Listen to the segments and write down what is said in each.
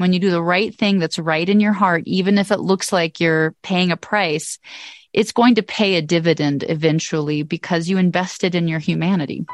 when you do the right thing that's right in your heart, even if it looks like you're paying a price, it's going to pay a dividend eventually because you invested in your humanity.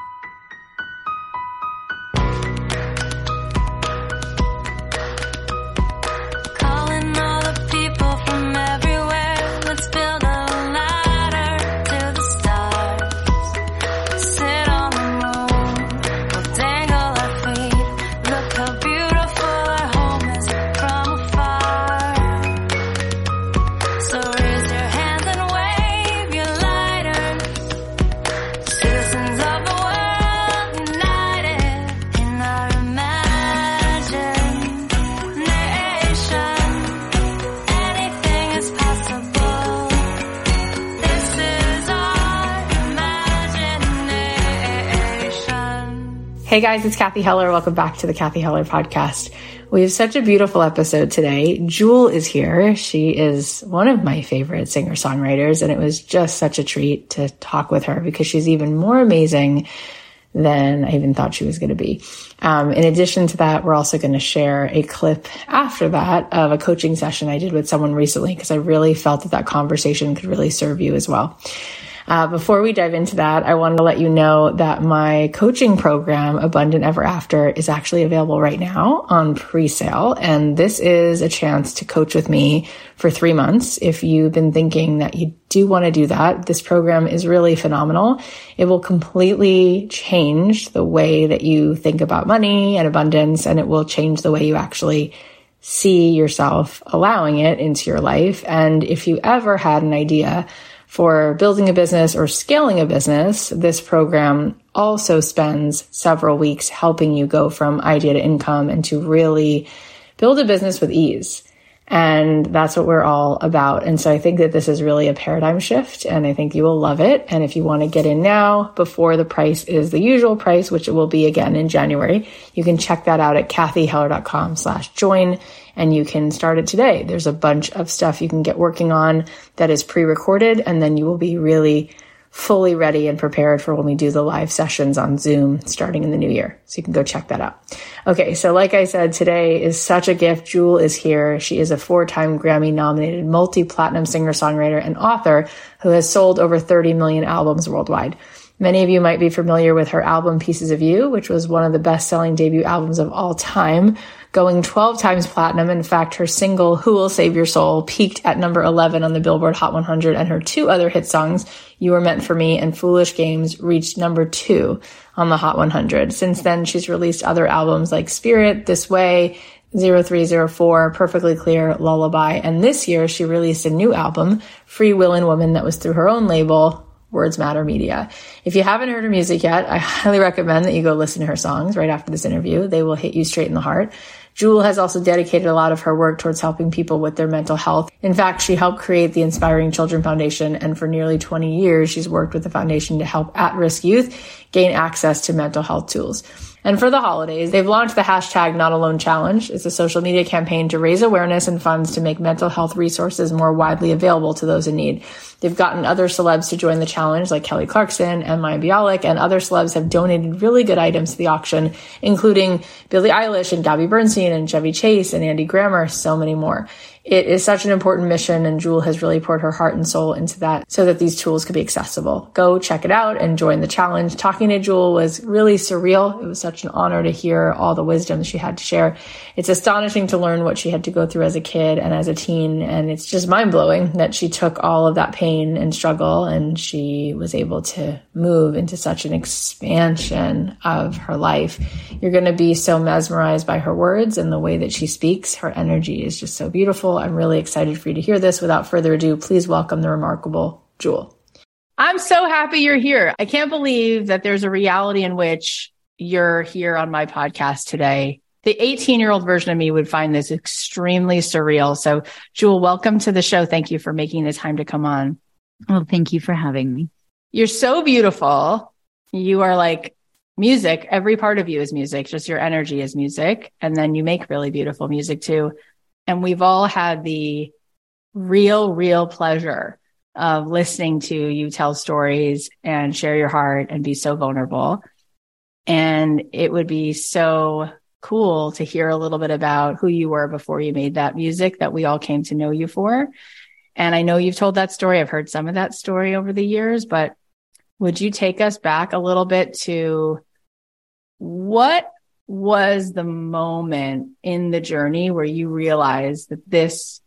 Hey guys, it's Cathy Heller. Welcome back to the Cathy Heller podcast. We have such a beautiful episode today. Jewel is here. She is one of my favorite singer songwriters, and it was just such a treat to talk with her because she's even more amazing than I even thought she was going to be. Um, in addition to that, we're also going to share a clip after that of a coaching session I did with someone recently because I really felt that that conversation could really serve you as well. Uh, before we dive into that, I wanted to let you know that my coaching program, Abundant Ever After, is actually available right now on pre-sale. And this is a chance to coach with me for three months. If you've been thinking that you do want to do that, this program is really phenomenal. It will completely change the way that you think about money and abundance, and it will change the way you actually see yourself allowing it into your life. And if you ever had an idea for building a business or scaling a business, this program also spends several weeks helping you go from idea to income and to really build a business with ease. And that's what we're all about. And so I think that this is really a paradigm shift and I think you will love it. And if you want to get in now before the price is the usual price, which it will be again in January, you can check that out at cathyheller.com slash join and you can start it today. There's a bunch of stuff you can get working on that is pre-recorded and then you will be really fully ready and prepared for when we do the live sessions on Zoom starting in the new year. So you can go check that out. Okay. So like I said, today is such a gift. Jewel is here. She is a four-time Grammy nominated multi-platinum singer-songwriter and author who has sold over 30 million albums worldwide. Many of you might be familiar with her album Pieces of You, which was one of the best selling debut albums of all time, going 12 times platinum. In fact, her single Who Will Save Your Soul peaked at number 11 on the Billboard Hot 100 and her two other hit songs, You Were Meant for Me and Foolish Games, reached number two on the Hot 100. Since then, she's released other albums like Spirit, This Way, 0304, Perfectly Clear, Lullaby, and this year she released a new album, Freewheelin' Woman, that was through her own label, Words Matter Media. If you haven't heard her music yet, I highly recommend that you go listen to her songs right after this interview. They will hit you straight in the heart. Jewel has also dedicated a lot of her work towards helping people with their mental health. In fact, she helped create the Inspiring Children Foundation, and for nearly 20 years, she's worked with the foundation to help at-risk youth gain access to mental health tools. And for the holidays, they've launched the hashtag Not Alone Challenge. It's a social media campaign to raise awareness and funds to make mental health resources more widely available to those in need. They've gotten other celebs to join the challenge, like Kelly Clarkson and Mayim Bialik, and other celebs have donated really good items to the auction, including Billie Eilish and Gabby Bernstein and Chevy Chase and Andy Grammer, so many more it is such an important mission and Jewel has really poured her heart and soul into that so that these tools could be accessible. Go check it out and join the challenge. Talking to Jewel was really surreal. It was such an honor to hear all the wisdom she had to share. It's astonishing to learn what she had to go through as a kid and as a teen. And it's just mind blowing that she took all of that pain and struggle and she was able to move into such an expansion of her life. You're going to be so mesmerized by her words and the way that she speaks. Her energy is just so beautiful I'm really excited for you to hear this. Without further ado, please welcome the remarkable Jewel. I'm so happy you're here. I can't believe that there's a reality in which you're here on my podcast today. The 18 year old version of me would find this extremely surreal. So, Jewel, welcome to the show. Thank you for making the time to come on. Well, thank you for having me. You're so beautiful. You are like music. Every part of you is music, just your energy is music. And then you make really beautiful music too. And we've all had the real, real pleasure of listening to you tell stories and share your heart and be so vulnerable. And it would be so cool to hear a little bit about who you were before you made that music that we all came to know you for. And I know you've told that story. I've heard some of that story over the years, but would you take us back a little bit to what was the moment in the journey where you realized that this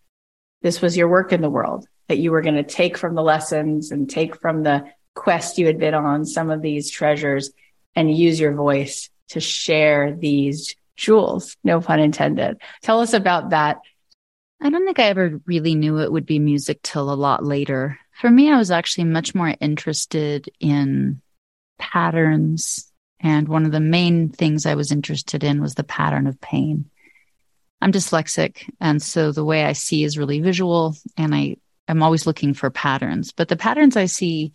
this was your work in the world that you were going to take from the lessons and take from the quest you had been on some of these treasures and use your voice to share these jewels no pun intended tell us about that i don't think i ever really knew it would be music till a lot later for me i was actually much more interested in patterns and one of the main things I was interested in was the pattern of pain. I'm dyslexic. And so the way I see is really visual and I I'm always looking for patterns, but the patterns I see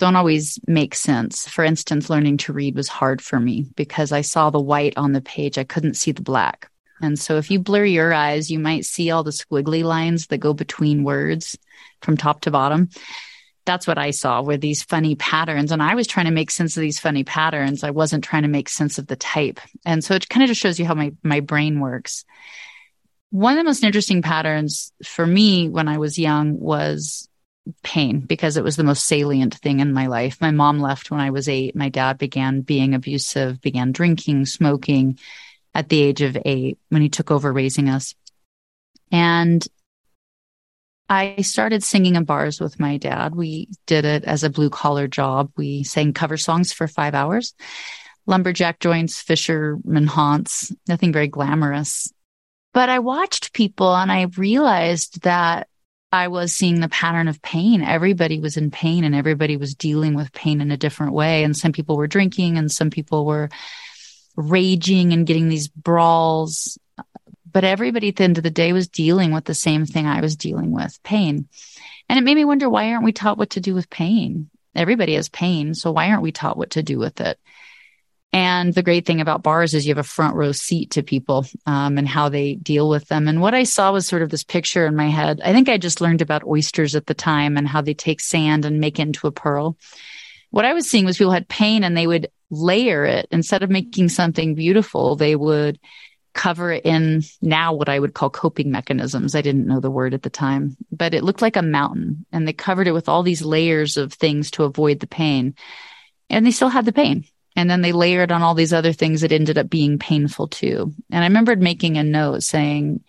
don't always make sense. For instance, learning to read was hard for me because I saw the white on the page. I couldn't see the black. And so if you blur your eyes, you might see all the squiggly lines that go between words from top to bottom that's what I saw were these funny patterns. And I was trying to make sense of these funny patterns. I wasn't trying to make sense of the type. And so it kind of just shows you how my, my brain works. One of the most interesting patterns for me when I was young was pain because it was the most salient thing in my life. My mom left when I was eight. My dad began being abusive, began drinking, smoking at the age of eight when he took over raising us. And I started singing in bars with my dad. We did it as a blue collar job. We sang cover songs for five hours, lumberjack joints, fisherman haunts, nothing very glamorous. But I watched people and I realized that I was seeing the pattern of pain. Everybody was in pain and everybody was dealing with pain in a different way. And some people were drinking and some people were raging and getting these brawls but everybody at the end of the day was dealing with the same thing I was dealing with pain. And it made me wonder why aren't we taught what to do with pain? Everybody has pain. So why aren't we taught what to do with it? And the great thing about bars is you have a front row seat to people um, and how they deal with them. And what I saw was sort of this picture in my head. I think I just learned about oysters at the time and how they take sand and make it into a pearl. What I was seeing was people had pain and they would layer it instead of making something beautiful. They would cover it in now what I would call coping mechanisms. I didn't know the word at the time, but it looked like a mountain and they covered it with all these layers of things to avoid the pain. And they still had the pain. And then they layered on all these other things that ended up being painful too. And I remembered making a note saying,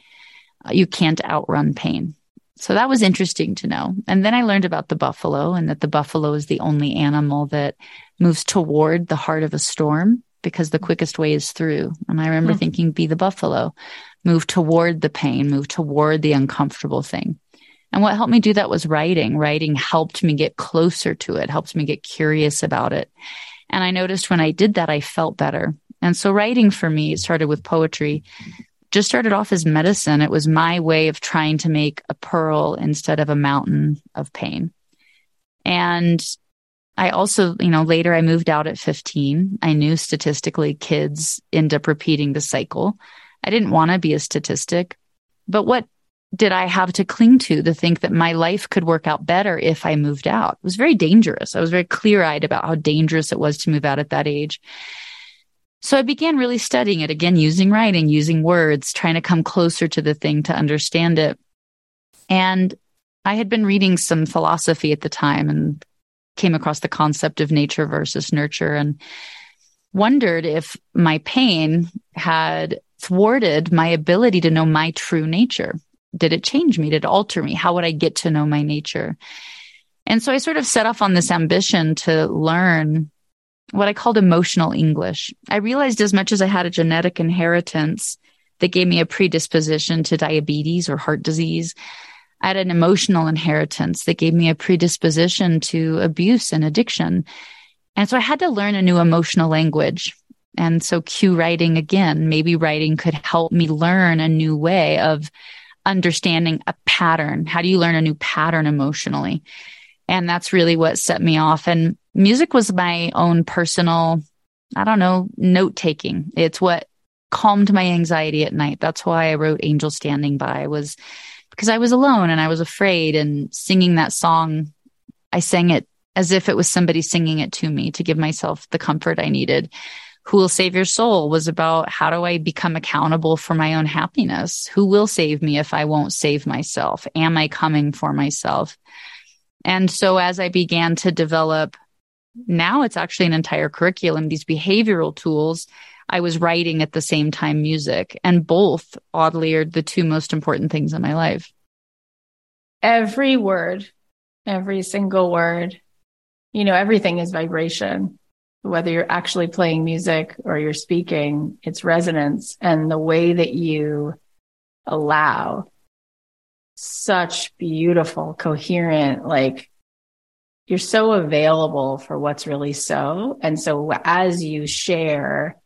you can't outrun pain. So that was interesting to know. And then I learned about the buffalo and that the buffalo is the only animal that moves toward the heart of a storm because the quickest way is through. And I remember mm-hmm. thinking, be the buffalo, move toward the pain, move toward the uncomfortable thing. And what helped me do that was writing. Writing helped me get closer to it, helped me get curious about it. And I noticed when I did that, I felt better. And so writing for me, started with poetry, just started off as medicine. It was my way of trying to make a pearl instead of a mountain of pain. And I also, you know, later I moved out at 15. I knew statistically kids end up repeating the cycle. I didn't want to be a statistic, but what did I have to cling to to think that my life could work out better if I moved out? It was very dangerous. I was very clear eyed about how dangerous it was to move out at that age. So I began really studying it again, using writing, using words, trying to come closer to the thing to understand it. And I had been reading some philosophy at the time and came across the concept of nature versus nurture and wondered if my pain had thwarted my ability to know my true nature. Did it change me? Did it alter me? How would I get to know my nature? And so I sort of set off on this ambition to learn what I called emotional English. I realized as much as I had a genetic inheritance that gave me a predisposition to diabetes or heart disease, I had an emotional inheritance that gave me a predisposition to abuse and addiction. And so I had to learn a new emotional language. And so cue writing again, maybe writing could help me learn a new way of understanding a pattern. How do you learn a new pattern emotionally? And that's really what set me off. And music was my own personal, I don't know, note taking. It's what calmed my anxiety at night. That's why I wrote Angel Standing By was because I was alone and I was afraid and singing that song, I sang it as if it was somebody singing it to me to give myself the comfort I needed. Who will save your soul was about how do I become accountable for my own happiness? Who will save me if I won't save myself? Am I coming for myself? And so as I began to develop, now it's actually an entire curriculum, these behavioral tools I was writing at the same time music. And both, oddly, are the two most important things in my life. Every word, every single word, you know, everything is vibration. Whether you're actually playing music or you're speaking, it's resonance and the way that you allow such beautiful, coherent, like you're so available for what's really so. And so as you share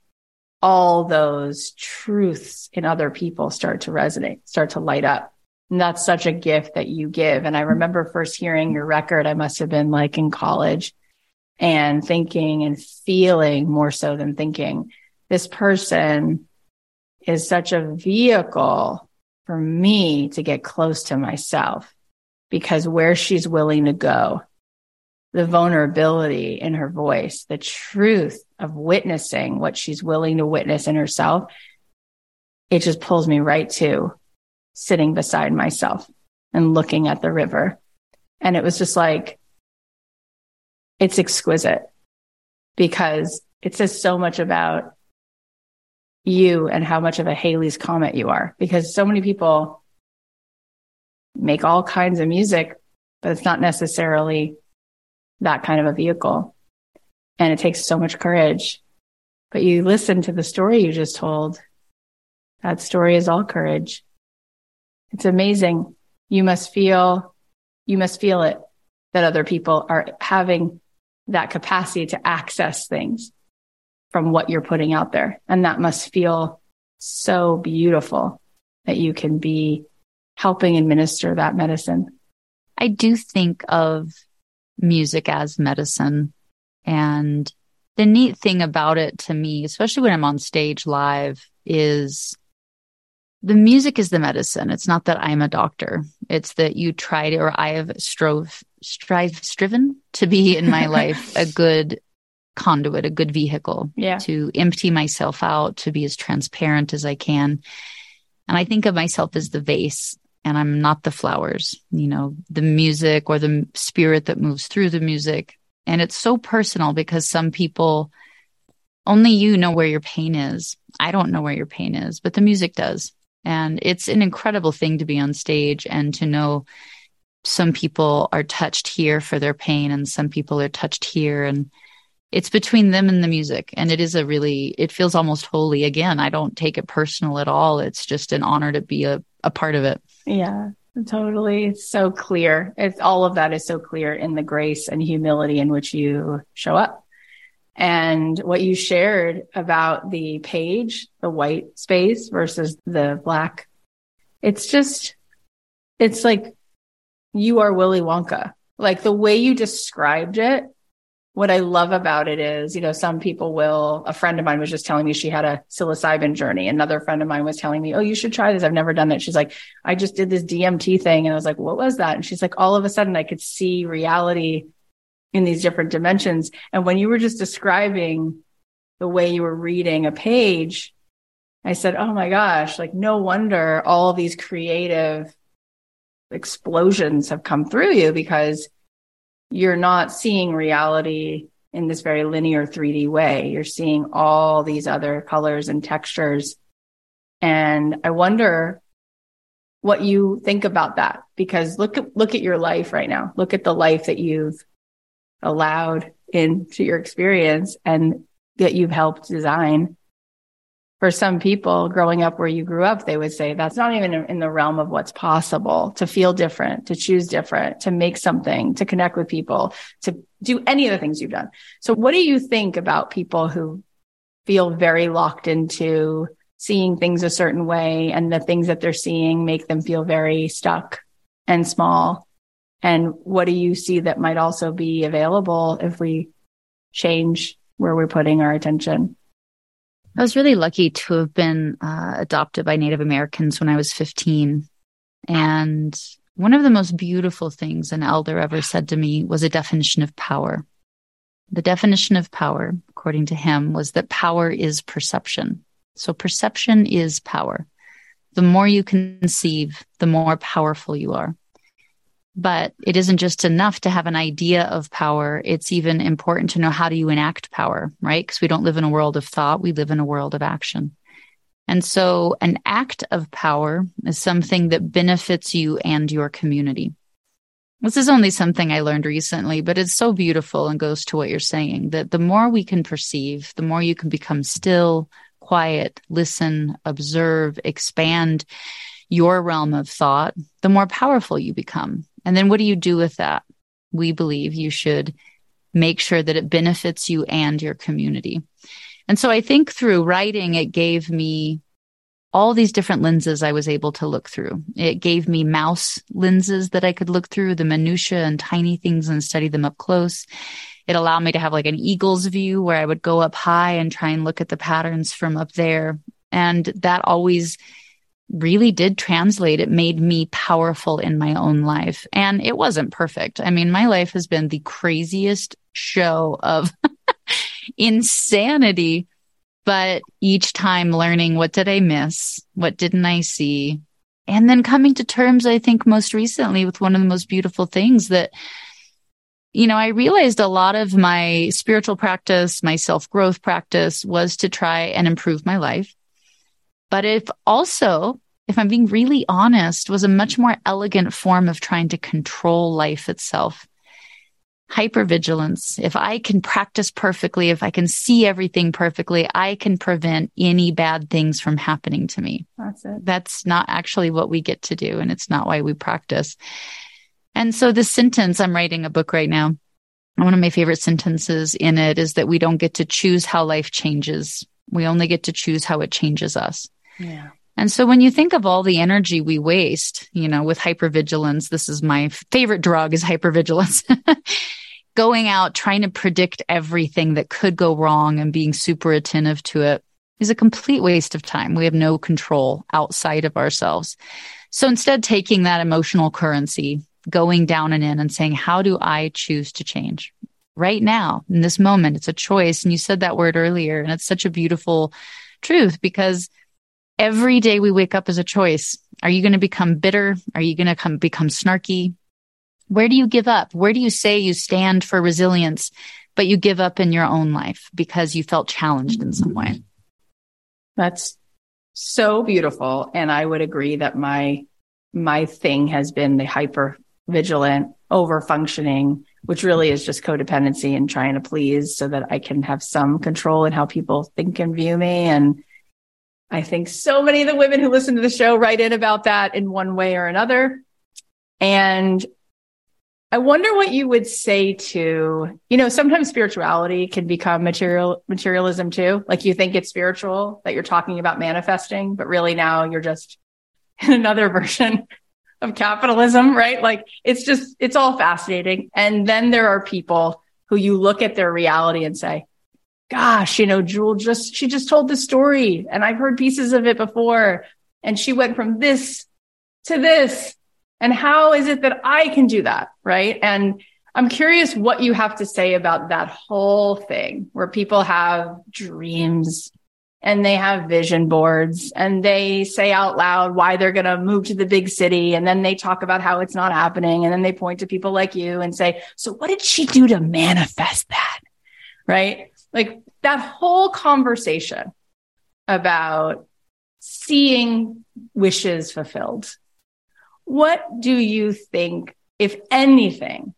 all those truths in other people start to resonate, start to light up. And that's such a gift that you give. And I remember first hearing your record, I must have been like in college and thinking and feeling more so than thinking this person is such a vehicle for me to get close to myself because where she's willing to go the vulnerability in her voice, the truth of witnessing what she's willing to witness in herself, it just pulls me right to sitting beside myself and looking at the river. And it was just like, it's exquisite because it says so much about you and how much of a Halley's Comet you are because so many people make all kinds of music, but it's not necessarily that kind of a vehicle. And it takes so much courage. But you listen to the story you just told. That story is all courage. It's amazing. You must feel, you must feel it that other people are having that capacity to access things from what you're putting out there. And that must feel so beautiful that you can be helping administer that medicine. I do think of music as medicine. And the neat thing about it to me, especially when I'm on stage live, is the music is the medicine. It's not that I'm a doctor. It's that you try to, or I have strove, strive, striven to be in my life a good conduit, a good vehicle yeah. to empty myself out, to be as transparent as I can. And I think of myself as the vase and I'm not the flowers, you know, the music or the spirit that moves through the music. And it's so personal because some people, only you know where your pain is. I don't know where your pain is, but the music does. And it's an incredible thing to be on stage and to know some people are touched here for their pain and some people are touched here. And it's between them and the music. And it is a really, it feels almost holy. Again, I don't take it personal at all. It's just an honor to be a, a part of it. Yeah. Totally. It's so clear. It's all of that is so clear in the grace and humility in which you show up. And what you shared about the page, the white space versus the black, it's just, it's like you are Willy Wonka. Like the way you described it what I love about it is, you know, some people will, a friend of mine was just telling me she had a psilocybin journey. Another friend of mine was telling me, Oh, you should try this. I've never done it. She's like, I just did this DMT thing. And I was like, what was that? And she's like, all of a sudden I could see reality in these different dimensions. And when you were just describing the way you were reading a page, I said, Oh my gosh, like no wonder all these creative explosions have come through you because you're not seeing reality in this very linear 3D way. You're seeing all these other colors and textures. And I wonder what you think about that because look at, look at your life right now. Look at the life that you've allowed into your experience and that you've helped design for some people growing up where you grew up, they would say that's not even in the realm of what's possible to feel different, to choose different, to make something, to connect with people, to do any of the things you've done. So what do you think about people who feel very locked into seeing things a certain way and the things that they're seeing make them feel very stuck and small? And what do you see that might also be available if we change where we're putting our attention? I was really lucky to have been uh, adopted by Native Americans when I was 15. And one of the most beautiful things an elder ever said to me was a definition of power. The definition of power, according to him, was that power is perception. So perception is power. The more you conceive, the more powerful you are. But it isn't just enough to have an idea of power. It's even important to know how do you enact power, right? Because we don't live in a world of thought. We live in a world of action. And so an act of power is something that benefits you and your community. This is only something I learned recently, but it's so beautiful and goes to what you're saying that the more we can perceive, the more you can become still, quiet, listen, observe, expand your realm of thought, the more powerful you become. And then what do you do with that? We believe you should make sure that it benefits you and your community. And so I think through writing, it gave me all these different lenses I was able to look through. It gave me mouse lenses that I could look through the minutia and tiny things and study them up close. It allowed me to have like an eagle's view where I would go up high and try and look at the patterns from up there. And that always really did translate. It made me powerful in my own life. And it wasn't perfect. I mean, my life has been the craziest show of insanity, but each time learning what did I miss? What didn't I see? And then coming to terms, I think most recently with one of the most beautiful things that you know, I realized a lot of my spiritual practice, my self growth practice was to try and improve my life. But if also, if I'm being really honest, was a much more elegant form of trying to control life itself. Hypervigilance. If I can practice perfectly, if I can see everything perfectly, I can prevent any bad things from happening to me. That's it. That's not actually what we get to do. And it's not why we practice. And so the sentence, I'm writing a book right now. One of my favorite sentences in it is that we don't get to choose how life changes. We only get to choose how it changes us. Yeah. And so when you think of all the energy we waste, you know, with hypervigilance, this is my favorite drug is hypervigilance. going out trying to predict everything that could go wrong and being super attentive to it is a complete waste of time. We have no control outside of ourselves. So instead, taking that emotional currency, going down and in and saying, how do I choose to change right now in this moment? It's a choice. And you said that word earlier and it's such a beautiful truth because every day we wake up is a choice. Are you going to become bitter? Are you going to come become snarky? Where do you give up? Where do you say you stand for resilience, but you give up in your own life because you felt challenged in some way? That's so beautiful. And I would agree that my, my thing has been the hyper vigilant, over functioning, which really is just codependency and trying to please so that I can have some control in how people think and view me. And I think so many of the women who listen to the show write in about that in one way or another. And I wonder what you would say to, you know, sometimes spirituality can become material materialism too. Like you think it's spiritual that you're talking about manifesting, but really now you're just in another version of capitalism, right? Like it's just, it's all fascinating. And then there are people who you look at their reality and say, gosh, you know, Jewel just, she just told the story and I've heard pieces of it before. And she went from this to this and how is it that I can do that? Right. And I'm curious what you have to say about that whole thing where people have dreams and they have vision boards and they say out loud why they're going to move to the big city. And then they talk about how it's not happening. And then they point to people like you and say, so what did she do to manifest that? Right. Like that whole conversation about seeing wishes fulfilled what do you think, if anything,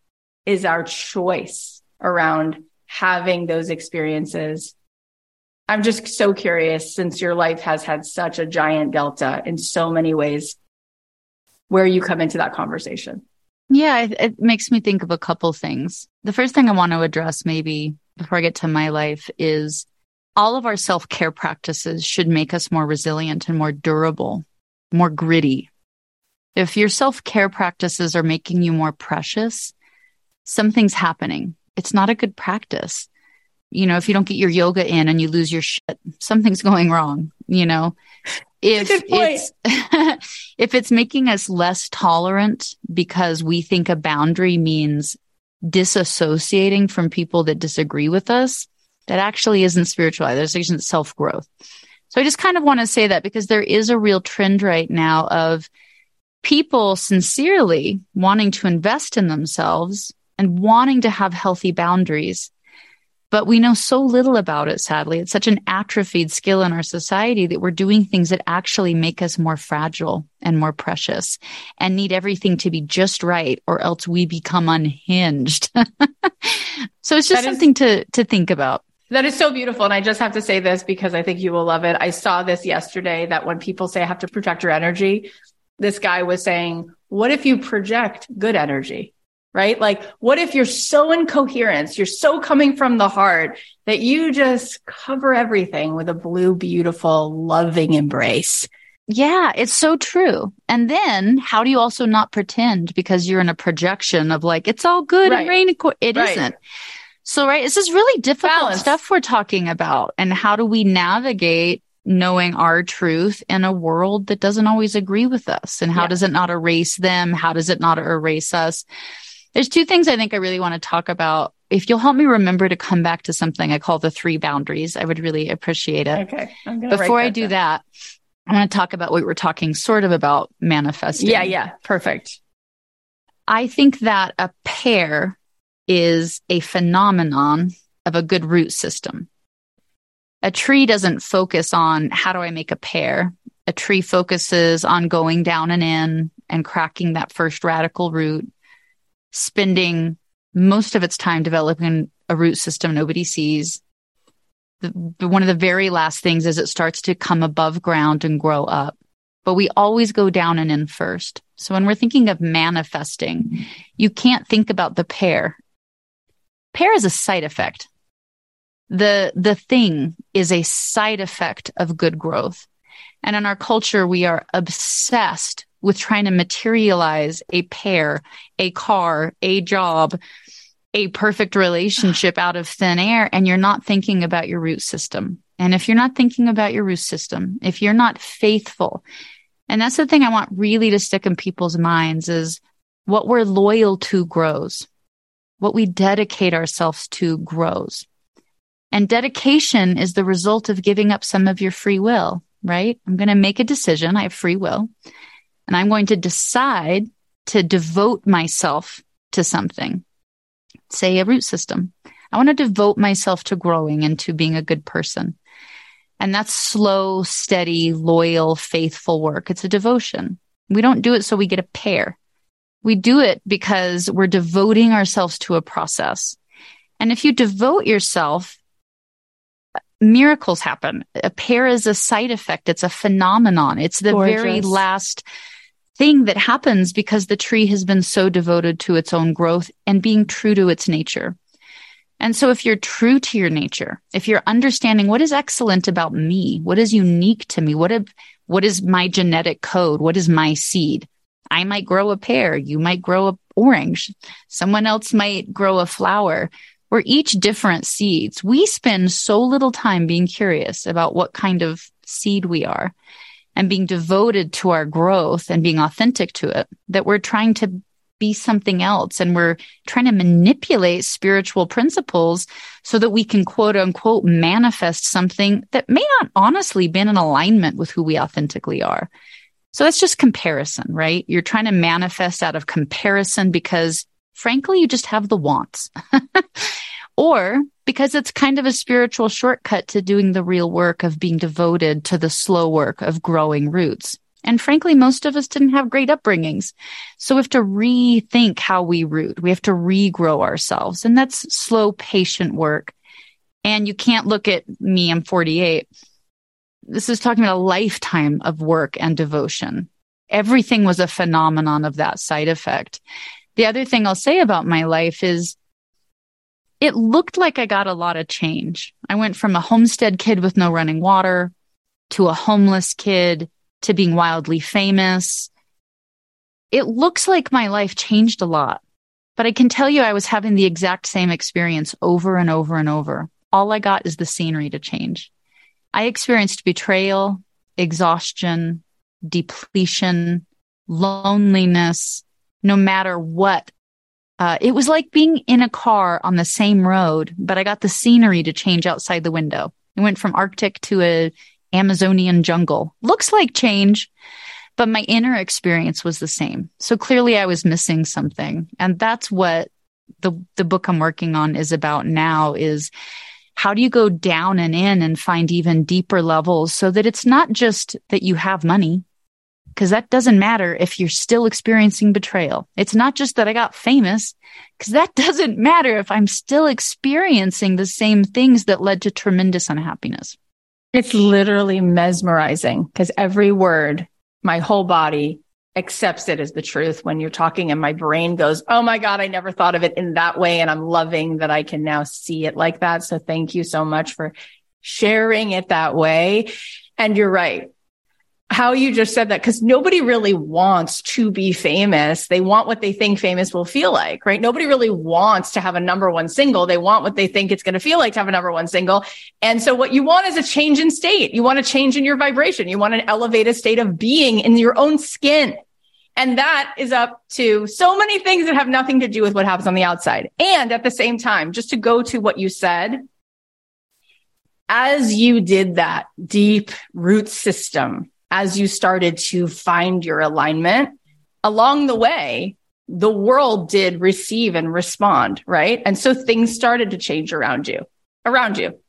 is our choice around having those experiences? I'm just so curious since your life has had such a giant delta in so many ways, where you come into that conversation. Yeah, it, it makes me think of a couple things. The first thing I want to address, maybe before I get to my life, is all of our self care practices should make us more resilient and more durable, more gritty, if your self care practices are making you more precious, something's happening. It's not a good practice. You know, if you don't get your yoga in and you lose your shit, something's going wrong, you know? If it's, if it's making us less tolerant because we think a boundary means disassociating from people that disagree with us, that actually isn't spiritual. This isn't self growth. So I just kind of want to say that because there is a real trend right now of people sincerely wanting to invest in themselves and wanting to have healthy boundaries. But we know so little about it, sadly. It's such an atrophied skill in our society that we're doing things that actually make us more fragile and more precious and need everything to be just right or else we become unhinged. so it's just that something is, to, to think about. That is so beautiful. And I just have to say this because I think you will love it. I saw this yesterday that when people say I have to protect your energy, this guy was saying, what if you project good energy? Right? Like, what if you're so in coherence, you're so coming from the heart that you just cover everything with a blue, beautiful, loving embrace? Yeah, it's so true. And then how do you also not pretend because you're in a projection of like, it's all good right. and rain? It right. not So, right, this is really difficult Balance. stuff we're talking about. And how do we navigate knowing our truth in a world that doesn't always agree with us and how yeah. does it not erase them how does it not erase us there's two things i think i really want to talk about. If you'll help me remember to come back to something i call the three boundaries i would really appreciate it. Okay before i do down. that i want to talk about what we were talking sort of about manifesting. Yeah yeah perfect. I think that a pear is a phenomenon of a good root system. A tree doesn't focus on how do I make a pear. A tree focuses on going down and in and cracking that first radicle root, spending most of its time developing a root system nobody sees. The, one of the very last things is it starts to come above ground and grow up. But we always go down and in first. So when we're thinking of manifesting, you can't think about the pear. Pear is a side effect the the thing is a side effect of good growth and in our culture we are obsessed with trying to materialize a pear, a car a job a perfect relationship out of thin air and you're not thinking about your root system. And if you're not thinking about your root system, if you're not faithful, and that's the thing I want really to stick in people's minds is what we're loyal to grows. What we dedicate ourselves to grows. And dedication is the result of giving up some of your free will, right? I'm going to make a decision. I have free will and I'm going to decide to devote myself to something, say a root system. I want to devote myself to growing and to being a good person. And that's slow, steady, loyal, faithful work. It's a devotion. We don't do it so we get a pear. We do it because we're devoting ourselves to a process. And if you devote yourself, miracles happen. A pear is a side effect. It's a phenomenon. It's the Gorgeous. very last thing that happens because the tree has been so devoted to its own growth and being true to its nature. And so if you're true to your nature, if you're understanding what is excellent about me, what is unique to me, what, have, what is my genetic code? What is my seed? I might grow a pear. You might grow a orange. Someone else might grow a flower. We're each different seeds. We spend so little time being curious about what kind of seed we are and being devoted to our growth and being authentic to it that we're trying to be something else and we're trying to manipulate spiritual principles so that we can quote unquote manifest something that may not honestly be in alignment with who we authentically are. So that's just comparison, right? You're trying to manifest out of comparison because frankly, you just have the wants. or because it's kind of a spiritual shortcut to doing the real work of being devoted to the slow work of growing roots. And frankly, most of us didn't have great upbringings. So we have to rethink how we root. We have to regrow ourselves. And that's slow, patient work. And you can't look at me, I'm 48. This is talking about a lifetime of work and devotion. Everything was a phenomenon of that side effect. The other thing I'll say about my life is it looked like I got a lot of change. I went from a homestead kid with no running water to a homeless kid to being wildly famous. It looks like my life changed a lot, but I can tell you I was having the exact same experience over and over and over. All I got is the scenery to change. I experienced betrayal, exhaustion, depletion, loneliness, no matter what. Uh, it was like being in a car on the same road, but I got the scenery to change outside the window. It went from Arctic to a Amazonian jungle. Looks like change, but my inner experience was the same. So clearly I was missing something. And that's what the, the book I'm working on is about now is how do you go down and in and find even deeper levels so that it's not just that you have money because that doesn't matter if you're still experiencing betrayal. It's not just that I got famous because that doesn't matter if I'm still experiencing the same things that led to tremendous unhappiness. It's literally mesmerizing because every word, my whole body accepts it as the truth when you're talking and my brain goes, Oh my God, I never thought of it in that way. And I'm loving that I can now see it like that. So thank you so much for sharing it that way. And you're right how you just said that because nobody really wants to be famous. They want what they think famous will feel like, right? Nobody really wants to have a number one single. They want what they think it's going to feel like to have a number one single. And so what you want is a change in state. You want a change in your vibration. You want an elevated state of being in your own skin. And that is up to so many things that have nothing to do with what happens on the outside. And at the same time, just to go to what you said, as you did that deep root system, as you started to find your alignment along the way, the world did receive and respond, right? And so things started to change around you, around you.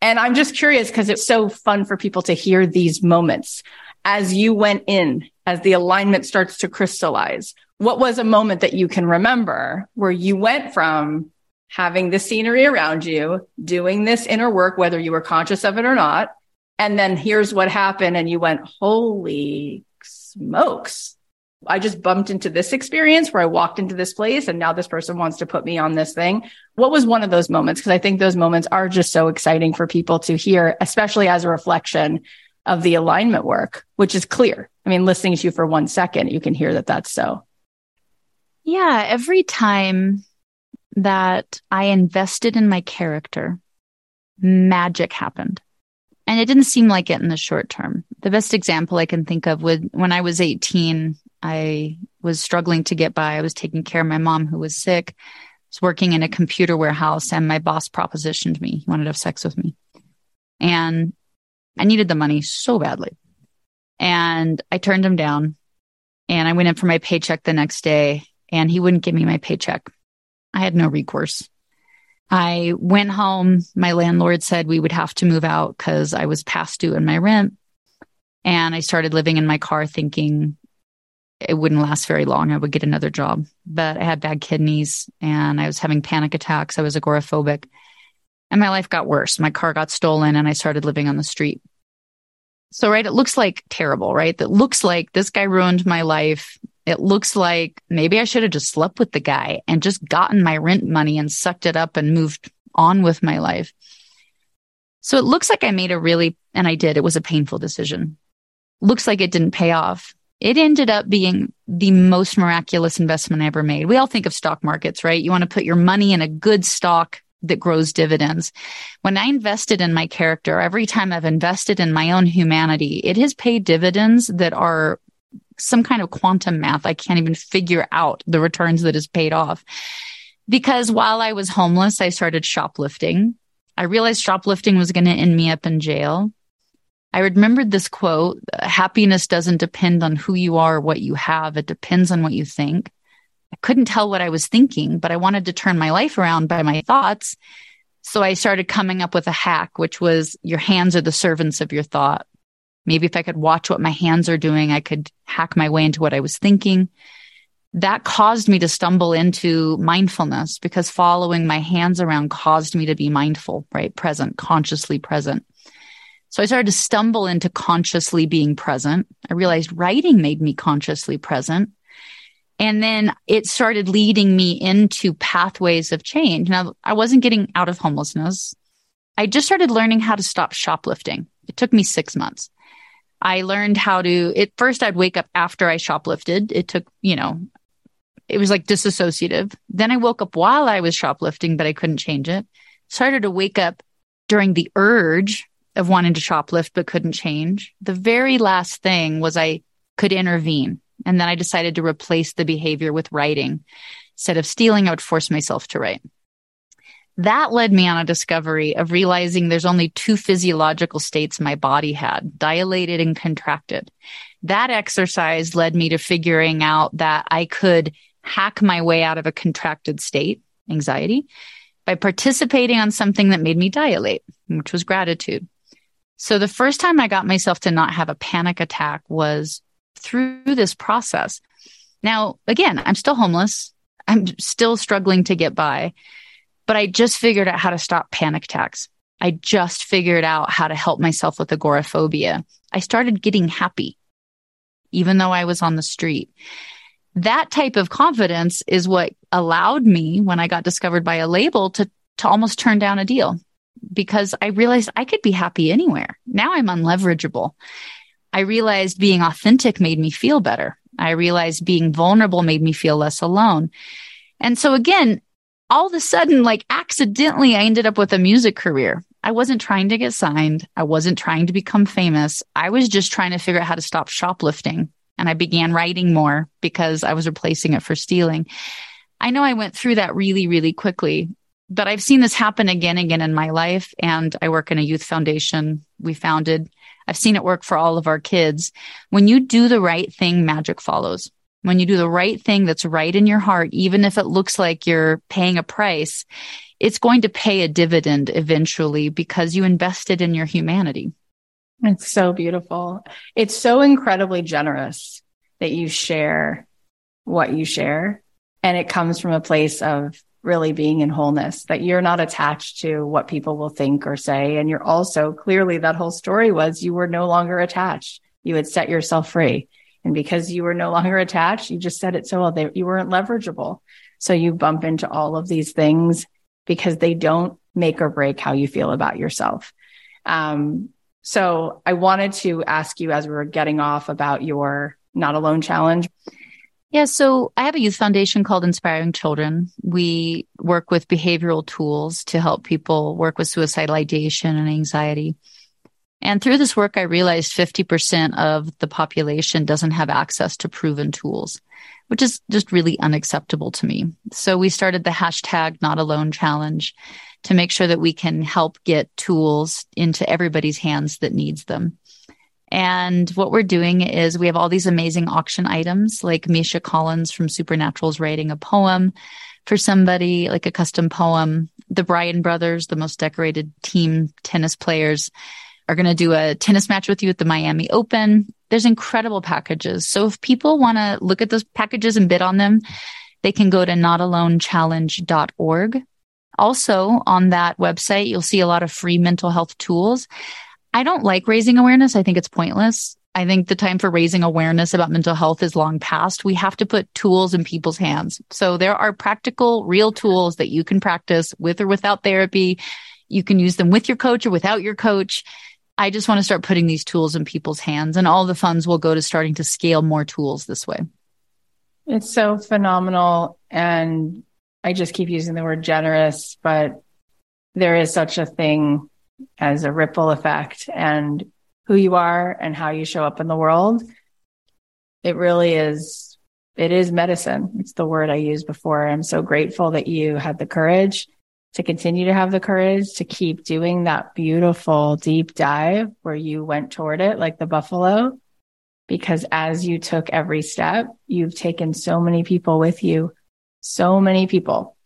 And I'm just curious because it's so fun for people to hear these moments as you went in, as the alignment starts to crystallize. What was a moment that you can remember where you went from having the scenery around you, doing this inner work, whether you were conscious of it or not, and then here's what happened. And you went, holy smokes. I just bumped into this experience where I walked into this place and now this person wants to put me on this thing. What was one of those moments? Cause I think those moments are just so exciting for people to hear, especially as a reflection of the alignment work, which is clear. I mean, listening to you for one second, you can hear that that's so. Yeah. Every time that I invested in my character, magic happened. And it didn't seem like it in the short term. The best example I can think of was when I was 18, I was struggling to get by. I was taking care of my mom who was sick. I was working in a computer warehouse and my boss propositioned me. He wanted to have sex with me. And I needed the money so badly. And I turned him down and I went in for my paycheck the next day and he wouldn't give me my paycheck. I had no recourse. I went home. My landlord said we would have to move out because I was past due in my rent. And I started living in my car thinking it wouldn't last very long. I would get another job, but I had bad kidneys and I was having panic attacks. I was agoraphobic and my life got worse. My car got stolen and I started living on the street. So, right, it looks like terrible, right? That looks like this guy ruined my life. It looks like maybe I should have just slept with the guy and just gotten my rent money and sucked it up and moved on with my life. So it looks like I made a really, and I did, it was a painful decision. Looks like it didn't pay off. It ended up being the most miraculous investment I ever made. We all think of stock markets, right? You want to put your money in a good stock that grows dividends. When I invested in my character, every time I've invested in my own humanity, it has paid dividends that are some kind of quantum math. I can't even figure out the returns that has paid off. Because while I was homeless, I started shoplifting. I realized shoplifting was going to end me up in jail. I remembered this quote happiness doesn't depend on who you are or what you have, it depends on what you think. I couldn't tell what I was thinking, but I wanted to turn my life around by my thoughts. So I started coming up with a hack, which was your hands are the servants of your thought. Maybe if I could watch what my hands are doing, I could hack my way into what I was thinking. That caused me to stumble into mindfulness because following my hands around caused me to be mindful, right? Present, consciously present. So I started to stumble into consciously being present. I realized writing made me consciously present. And then it started leading me into pathways of change. Now, I wasn't getting out of homelessness. I just started learning how to stop shoplifting. It took me six months. I learned how to, at first, I'd wake up after I shoplifted. It took, you know, it was like disassociative. Then I woke up while I was shoplifting, but I couldn't change it. Started to wake up during the urge of wanting to shoplift, but couldn't change. The very last thing was I could intervene. And then I decided to replace the behavior with writing. Instead of stealing, I would force myself to write. That led me on a discovery of realizing there's only two physiological states my body had dilated and contracted. That exercise led me to figuring out that I could hack my way out of a contracted state, anxiety, by participating on something that made me dilate, which was gratitude. So the first time I got myself to not have a panic attack was through this process. Now, again, I'm still homeless. I'm still struggling to get by, but I just figured out how to stop panic attacks. I just figured out how to help myself with agoraphobia. I started getting happy, even though I was on the street. That type of confidence is what allowed me, when I got discovered by a label, to, to almost turn down a deal because I realized I could be happy anywhere. Now I'm unleverageable. I realized being authentic made me feel better. I realized being vulnerable made me feel less alone. And so again, all of a sudden, like accidentally, I ended up with a music career. I wasn't trying to get signed. I wasn't trying to become famous. I was just trying to figure out how to stop shoplifting. And I began writing more because I was replacing it for stealing. I know I went through that really, really quickly, but I've seen this happen again and again in my life. And I work in a youth foundation we founded I've seen it work for all of our kids. When you do the right thing, magic follows. When you do the right thing that's right in your heart, even if it looks like you're paying a price, it's going to pay a dividend eventually because you invested in your humanity. It's so beautiful. It's so incredibly generous that you share what you share. And it comes from a place of really being in wholeness, that you're not attached to what people will think or say. And you're also clearly that whole story was you were no longer attached. You had set yourself free. And because you were no longer attached, you just said it so well, they, you weren't leverageable. So you bump into all of these things because they don't make or break how you feel about yourself. Um, so I wanted to ask you as we were getting off about your not alone challenge Yeah, so I have a youth foundation called Inspiring Children. We work with behavioral tools to help people work with suicidal ideation and anxiety. And through this work, I realized 50% of the population doesn't have access to proven tools, which is just really unacceptable to me. So we started the hashtag not alone challenge to make sure that we can help get tools into everybody's hands that needs them. And what we're doing is we have all these amazing auction items, like Misha Collins from Supernatural's writing a poem for somebody, like a custom poem. The Bryan brothers, the most decorated team tennis players, are going to do a tennis match with you at the Miami Open. There's incredible packages. So if people want to look at those packages and bid on them, they can go to notalonechallenge.org. Also on that website, you'll see a lot of free mental health tools. I don't like raising awareness. I think it's pointless. I think the time for raising awareness about mental health is long past. We have to put tools in people's hands. So there are practical, real tools that you can practice with or without therapy. You can use them with your coach or without your coach. I just want to start putting these tools in people's hands and all the funds will go to starting to scale more tools this way. It's so phenomenal. And I just keep using the word generous, but there is such a thing as a ripple effect and who you are and how you show up in the world. It really is, it is medicine. It's the word I used before. I'm so grateful that you had the courage to continue to have the courage to keep doing that beautiful deep dive where you went toward it like the buffalo. Because as you took every step, you've taken so many people with you, so many people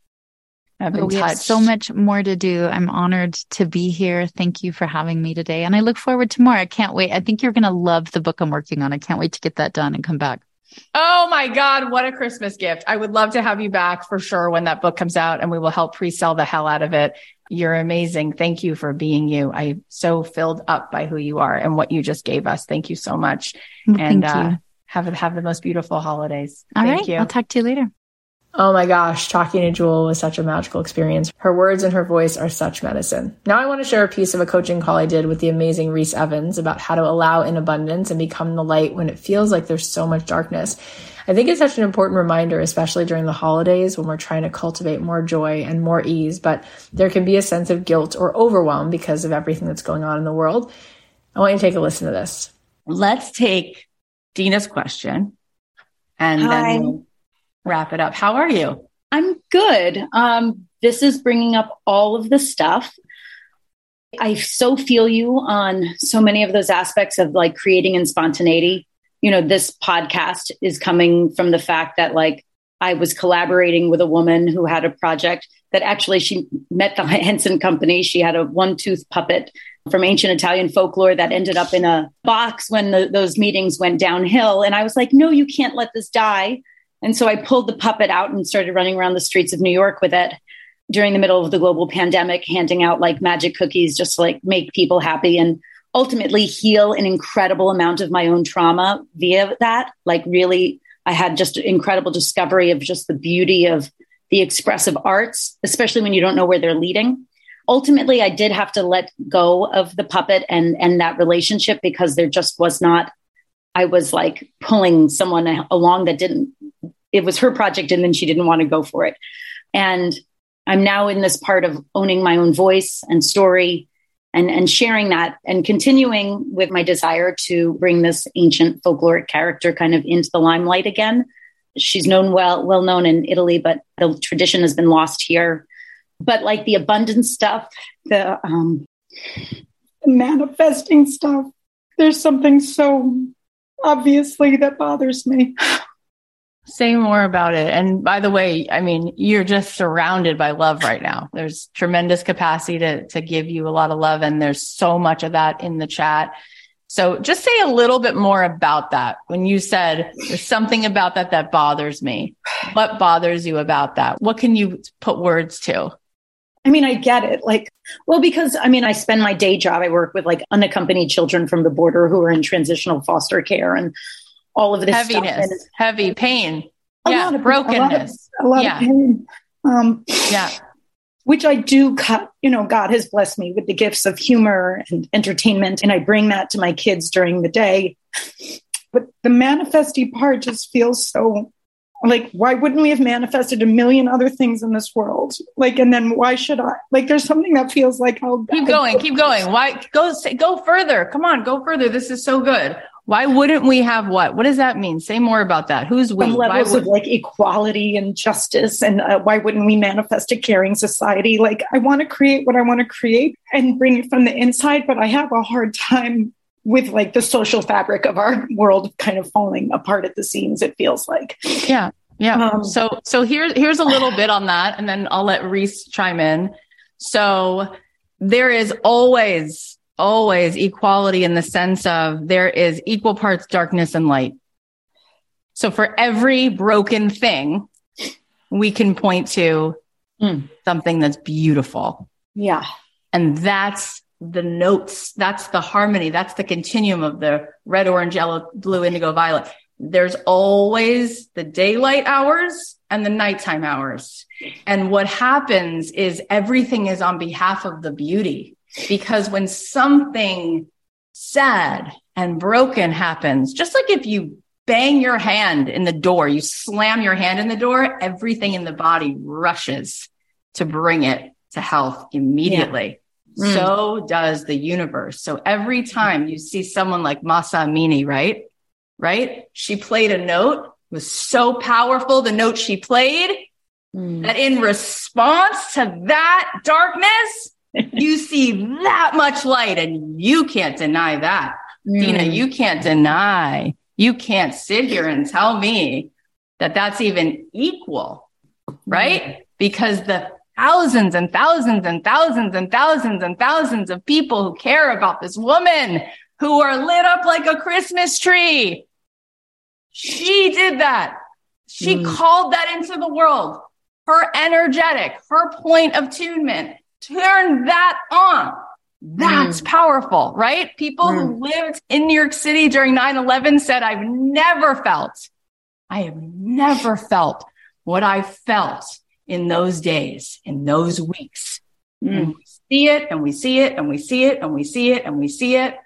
have been we touched. Have so much more to do. I'm honored to be here. Thank you for having me today. And I look forward to more. I can't wait. I think you're going to love the book I'm working on. I can't wait to get that done and come back. Oh my God, what a Christmas gift. I would love to have you back for sure when that book comes out and we will help pre-sell the hell out of it. You're amazing. Thank you for being you. I'm so filled up by who you are and what you just gave us. Thank you so much. And uh, have have the most beautiful holidays. All Thank right, you. I'll talk to you later. Oh my gosh, talking to Jewel was such a magical experience. Her words and her voice are such medicine. Now I want to share a piece of a coaching call I did with the amazing Reese Evans about how to allow in abundance and become the light when it feels like there's so much darkness. I think it's such an important reminder, especially during the holidays when we're trying to cultivate more joy and more ease, but there can be a sense of guilt or overwhelm because of everything that's going on in the world. I want you to take a listen to this. Let's take Dina's question and Hi. then we'll wrap it up. How are you? I'm good. Um, this is bringing up all of the stuff. I so feel you on so many of those aspects of like creating and spontaneity. You know, this podcast is coming from the fact that like I was collaborating with a woman who had a project that actually she met the Henson Company. She had a one tooth puppet from ancient Italian folklore that ended up in a box when the, those meetings went downhill. And I was like, no, you can't let this die. And so I pulled the puppet out and started running around the streets of New York with it during the middle of the global pandemic, handing out like magic cookies just to like make people happy and ultimately heal an incredible amount of my own trauma via that. Like really, I had just an incredible discovery of just the beauty of the expressive arts, especially when you don't know where they're leading. Ultimately, I did have to let go of the puppet and and that relationship because there just was not I was like pulling someone along that didn't, it was her project and then she didn't want to go for it. And I'm now in this part of owning my own voice and story and, and sharing that and continuing with my desire to bring this ancient folkloric character kind of into the limelight again. She's known well, well known in Italy, but the tradition has been lost here. But like the abundance stuff, the, um, the manifesting stuff, there's something so obviously that bothers me. Say more about it. And by the way, I mean, you're just surrounded by love right now. There's tremendous capacity to, to give you a lot of love. And there's so much of that in the chat. So just say a little bit more about that. When you said there's something about that that bothers me, what bothers you about that? What can you put words to? I mean, I get it. Like, well, because I mean, I spend my day job, I work with like unaccompanied children from the border who are in transitional foster care and all of this heaviness, heavy pain. yeah, lot of brokenness. A lot of, a lot yeah. of pain. Um, yeah. Which I do cut, you know, God has blessed me with the gifts of humor and entertainment, and I bring that to my kids during the day. But the manifesty part just feels so like why wouldn't we have manifested a million other things in this world like and then why should i like there's something that feels like i'll keep going keep going why go go further come on go further this is so good why wouldn't we have what? What does that mean? Say more about that. Who's we? Some levels would- of like equality and justice and uh, why wouldn't we manifest a caring society? Like i want to create what i want to create and bring it from the inside but i have a hard time with like the social fabric of our world kind of falling apart at the seams it feels like. Yeah yeah. Um, so so here's here's a little bit on that and then i'll let reese chime in. So there is always always equality in the sense of there is equal parts darkness and light so for every broken thing we can point to mm. something that's beautiful yeah and that's the notes. That's the harmony. That's the continuum of the red, orange, yellow, blue, indigo, violet. There's always the daylight hours and the nighttime hours. And what happens is everything is on behalf of the beauty because when something sad and broken happens, just like if you bang your hand in the door, you slam your hand in the door, everything in the body rushes to bring it to health immediately. Mm. So does the universe. So every time you see someone like Mahsa Amini, right? Right? She played a note, was so powerful, the note she played, mm. that in response to that darkness, you see that much light and you can't deny that. Mm. Dina, you can't deny. You can't sit here and tell me that that's even equal, right? Mm. Because the thousands and thousands and thousands and thousands and thousands of people who care about this woman who are lit up like a Christmas tree. She did that. She mm. called that into the world. Her energetic, her point of tunement, turn that on. That's mm. powerful, right? People mm. who lived in New York City during 9 11 said, I've never felt, I have never felt what I felt in those days, in those weeks. Mm. And we see it and we see it and we see it and we see it and we see it.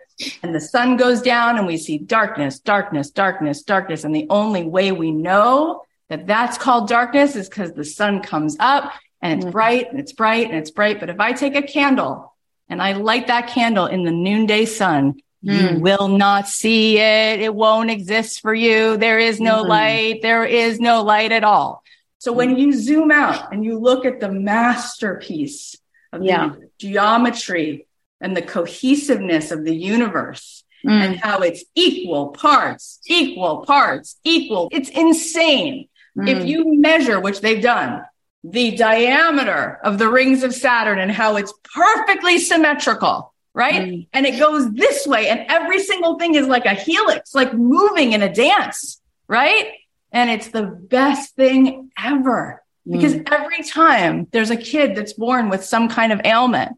And the sun goes down and we see darkness, darkness, darkness, darkness. And the only way we know that that's called darkness is because the sun comes up and it's mm. bright and it's bright and it's bright. But if I take a candle and I light that candle in the noonday sun, mm. you will not see it. It won't exist for you. There is no mm. light. There is no light at all. So when you zoom out and you look at the masterpiece of yeah. the geometry and the cohesiveness of the universe mm. and how it's equal parts, equal parts, equal, it's insane. Mm. If you measure, which they've done, the diameter of the rings of Saturn and how it's perfectly symmetrical, right? Mm. And it goes this way, and every single thing is like a helix, like moving in a dance, right? And it's the best thing ever because mm. every time there's a kid that's born with some kind of ailment,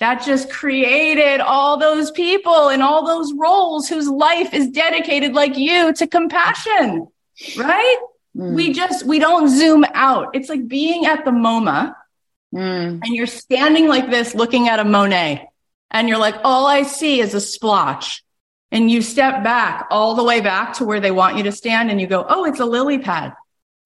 that just created all those people and all those roles whose life is dedicated like you to compassion, right? Mm. We just, we don't zoom out. It's like being at the MoMA mm. and you're standing like this looking at a Monet and you're like, all I see is a splotch and you step back all the way back to where they want you to stand and you go, Oh, it's a lily pad.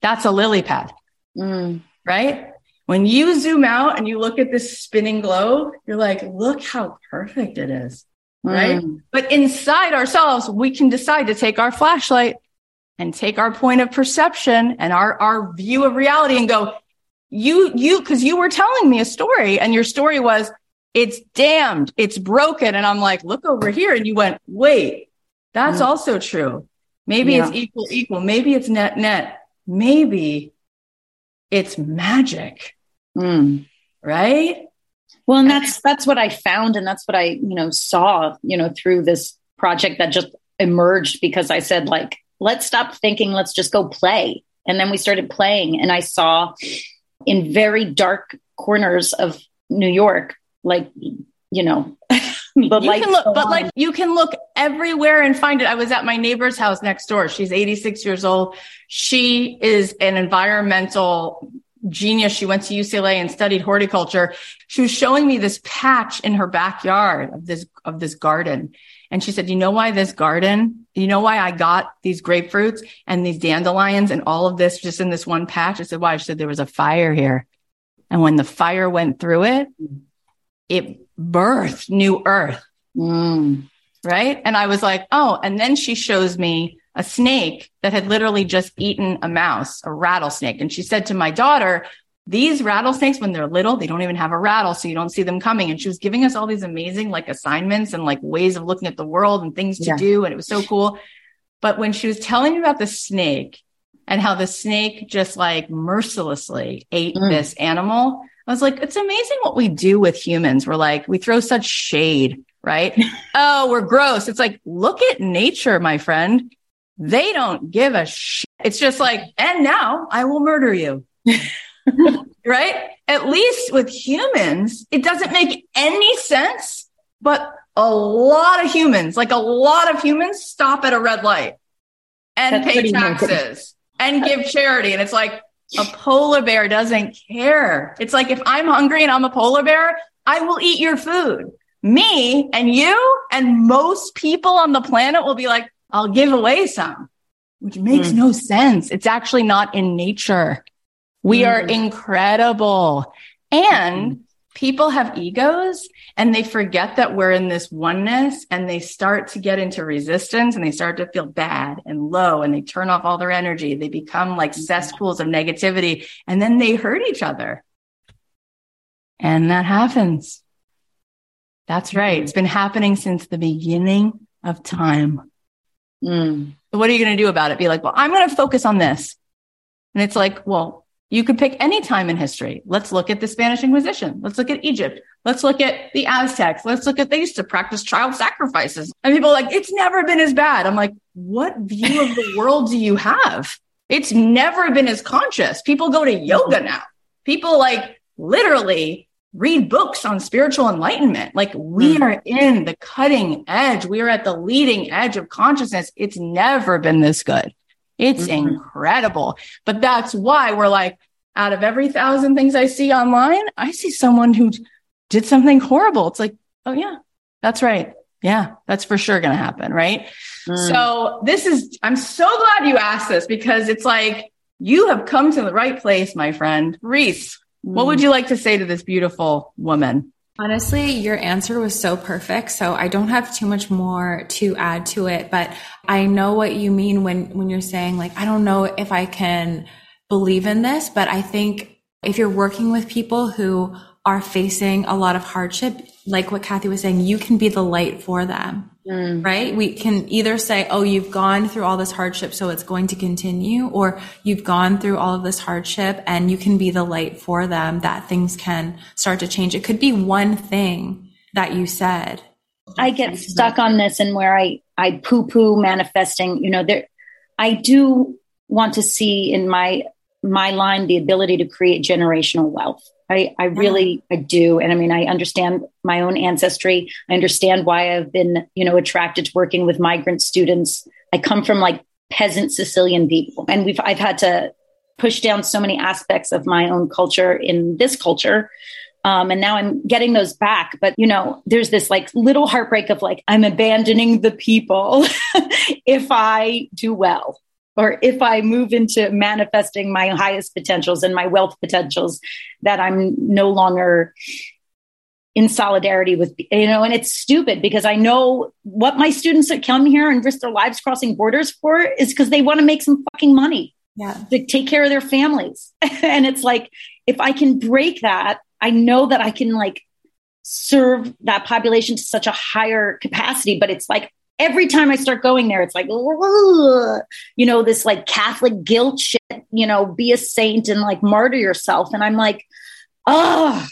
That's a lily pad. Mm. Right. When you zoom out and you look at this spinning globe, you're like, look how perfect it is. Mm. Right. But inside ourselves, we can decide to take our flashlight and take our point of perception and our, our view of reality and go, you, you, cause you were telling me a story and your story was it's damned, it's broken. And I'm like, look over here. And you went, wait, that's mm. also true. Maybe yeah. it's equal, equal. Maybe it's net, net. Maybe it's magic. Mm. Right. Well, and that's, that's what I found. And that's what I, you know, saw, you know, through this project that just emerged because I said, like, let's stop thinking, let's just go play. And then we started playing, and I saw in very dark corners of New York like you know you can look, but like you can look everywhere and find it. I was at my neighbor's house next door. She's 86 years old. She is an environmental genius. She went to UCLA and studied horticulture. She was showing me this patch in her backyard of this, of this garden. And she said, you know why this garden, you know why I got these grapefruits and these dandelions and all of this just in this one patch? I said, why? She said, there was a fire here. And when the fire went through it, it birthed new earth. Mm. Right. And I was like, oh, and then she shows me a snake that had literally just eaten a mouse, a rattlesnake. And she said to my daughter, these rattlesnakes, when they're little, they don't even have a rattle. So you don't see them coming. And she was giving us all these amazing like assignments and like ways of looking at the world and things to Yeah. do. And it was so cool. But when she was telling me about the snake and how the snake just like mercilessly ate Mm. this animal, I was like, it's amazing what we do with humans. We're like, we throw such shade, right? oh, we're gross. It's like, look at nature, my friend. They don't give a shit. It's just like, and now I will murder you. right? At least with humans, it doesn't make any sense, but a lot of humans, like a lot of humans stop at a red light and That's pay taxes and give charity. And it's like a polar bear doesn't care. It's like if I'm hungry and I'm a polar bear, I will eat your food. Me and you and most people on the planet will be like, I'll give away some, which makes Mm. no sense. It's actually not in nature. We are Mm. incredible. And people have egos and they forget that we're in this oneness and they start to get into resistance and they start to feel bad and low and they turn off all their energy. They become like cesspools of negativity and then they hurt each other. And that happens. That's right. It's been happening since the beginning of time. Mm. So what are you going to do about it? Be like, well, I'm going to focus on this. And it's like, well, you could pick any time in history. Let's look at the Spanish Inquisition. Let's look at Egypt. Let's look at the Aztecs. Let's look at they used to practice child sacrifices. And people are like, it's never been as bad. I'm like, what view of the world do you have? It's never been as conscious. People go to yoga now. People like literally read books on spiritual enlightenment. Like we Mm. are in the cutting edge. We are at the leading edge of consciousness. It's never been this good. It's Mhm. incredible. But that's why we're like, out of every thousand things I see online, I see someone who did something horrible. It's like, oh yeah, that's right. Yeah, that's for sure going to happen. Right. Mm. So this is, I'm so glad you asked this because it's like, you have come to the right place, my friend. Reese, what would you like to say to this beautiful woman? Honestly, your answer was so perfect. So I don't have too much more to add to it, but I know what you mean when, when you're saying like, I don't know if I can believe in this, but I think if you're working with people who are facing a lot of hardship, like what Cathy was saying, you can be the light for them, Mm. right? We can either say, Oh, you've gone through all this hardship, so it's going to continue, or you've gone through all of this hardship and you can be the light for them that things can start to change. It could be one thing that you said. I get stuck on this and where I, I poo poo manifesting, you know, there, I do want to see in my, my line the ability to create generational wealth. I, I really, I do. And I mean, I understand my own ancestry. I understand why I've been, you know, attracted to working with migrant students. I come from like peasant Sicilian people and we've, I've had to push down so many aspects of my own culture in this culture um, and now I'm getting those back. But, you know, there's this like little heartbreak of like, I'm abandoning the people if I do well, or if I move into manifesting my highest potentials and my wealth potentials, that I'm no longer in solidarity with, you know, and it's stupid because I know what my students that come here and risk their lives crossing borders for is because they want to make some fucking money Yeah. to take care of their families. and it's like, if I can break that, I know that I can like serve that population to such a higher capacity. But it's like every time I start going there, it's like, you know, this like Catholic guilt shit, you know, be a saint and like martyr yourself. And I'm like, oh,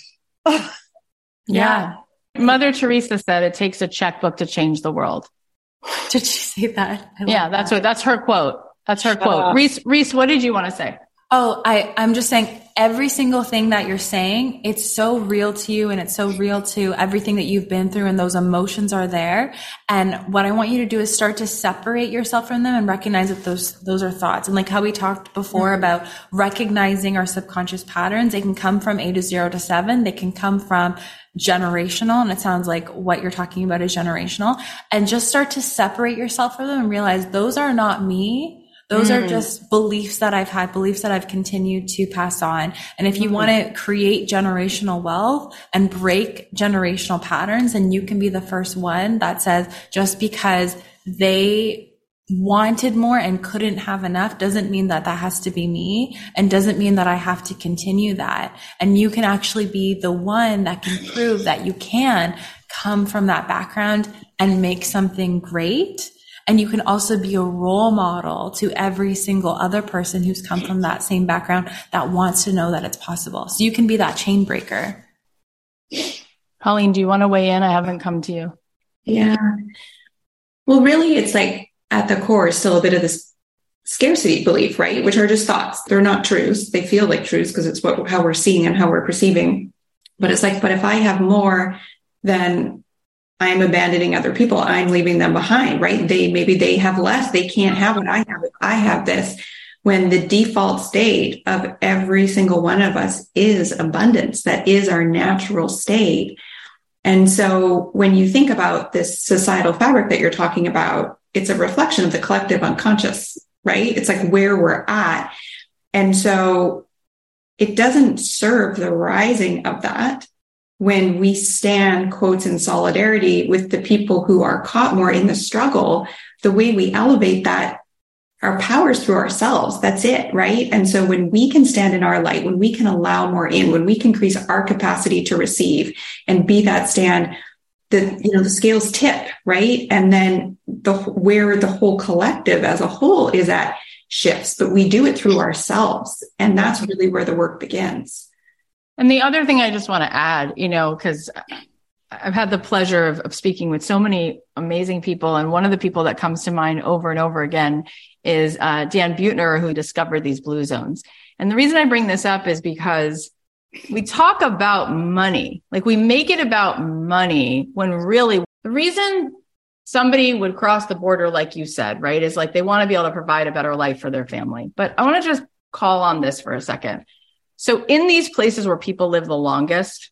Yeah. Mother Teresa said it takes a checkbook to change the world. Did she say that? Yeah, that's that. what that's her quote. That's her Shut quote. up. Reese, Reese, what did you want to say? Oh, I, I'm just saying every single thing that you're saying, it's so real to you and it's so real to everything that you've been through and those emotions are there. And what I want you to do is start to separate yourself from them and recognize that those, those are thoughts. And like how we talked before mm-hmm. about recognizing our subconscious patterns, they can come from A to zero to seven. They can come from generational. And it sounds like what you're talking about is generational and just start to separate yourself from them and realize those are not me those mm. are just beliefs that I've had, beliefs that I've continued to pass on. And if you mm. want to create generational wealth and break generational patterns, then you can be the first one that says just because they wanted more and couldn't have enough doesn't mean that that has to be me and doesn't mean that I have to continue that. And you can actually be the one that can prove that you can come from that background and make something great and you can also be a role model to every single other person who's come from that same background that wants to know that it's possible. So you can be that chain breaker. Colleen, do you want to weigh in? I haven't come to you. Yeah. Well, really, it's like at the core, still a bit of this scarcity belief, right? Which are just thoughts. They're not truths. They feel like truths because it's what, how we're seeing and how we're perceiving. But it's like, but if I have more, then I'm abandoning other people. I'm leaving them behind, right? They maybe they have less. They can't have what I have. I have this. When the default state of every single one of us is abundance, that is our natural state. And so when you think about this societal fabric that you're talking about, it's a reflection of the collective unconscious, right? It's like where we're at. And so it doesn't serve the rising of that when we stand quotes in solidarity with the people who are caught more in the struggle, the way we elevate that our powers through ourselves. That's it, right? And so when we can stand in our light, when we can allow more in, when we can increase our capacity to receive and be that stand, the you know the scales tip, right? And then the where the whole collective as a whole is at shifts, but we do it through ourselves, and that's really where the work begins. And the other thing I just want to add, you know, because I've had the pleasure of, of, speaking with so many amazing people. And one of the people that comes to mind over and over again is uh, Dan Buettner, who discovered these blue zones. And the reason I bring this up is because we talk about money, like we make it about money when really the reason somebody would cross the border, like you said, right, is like they want to be able to provide a better life for their family. But I want to just call on this for a second. So in these places where people live the longest,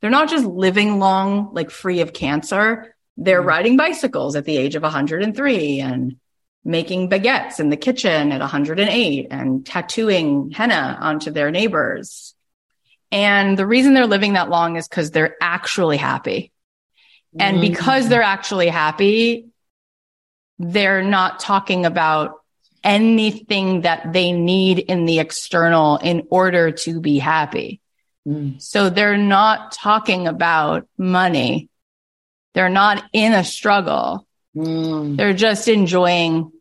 they're not just living long, like free of cancer. They're mm. riding bicycles at the age of 103 and making baguettes in the kitchen at 108 and tattooing henna onto their neighbors. And the reason they're living that long is because they're actually happy. And mm. because they're actually happy, they're not talking about anything that they need in the external in order to be happy. Mm. So they're not talking about money. They're not in a struggle. Mm. They're just enjoying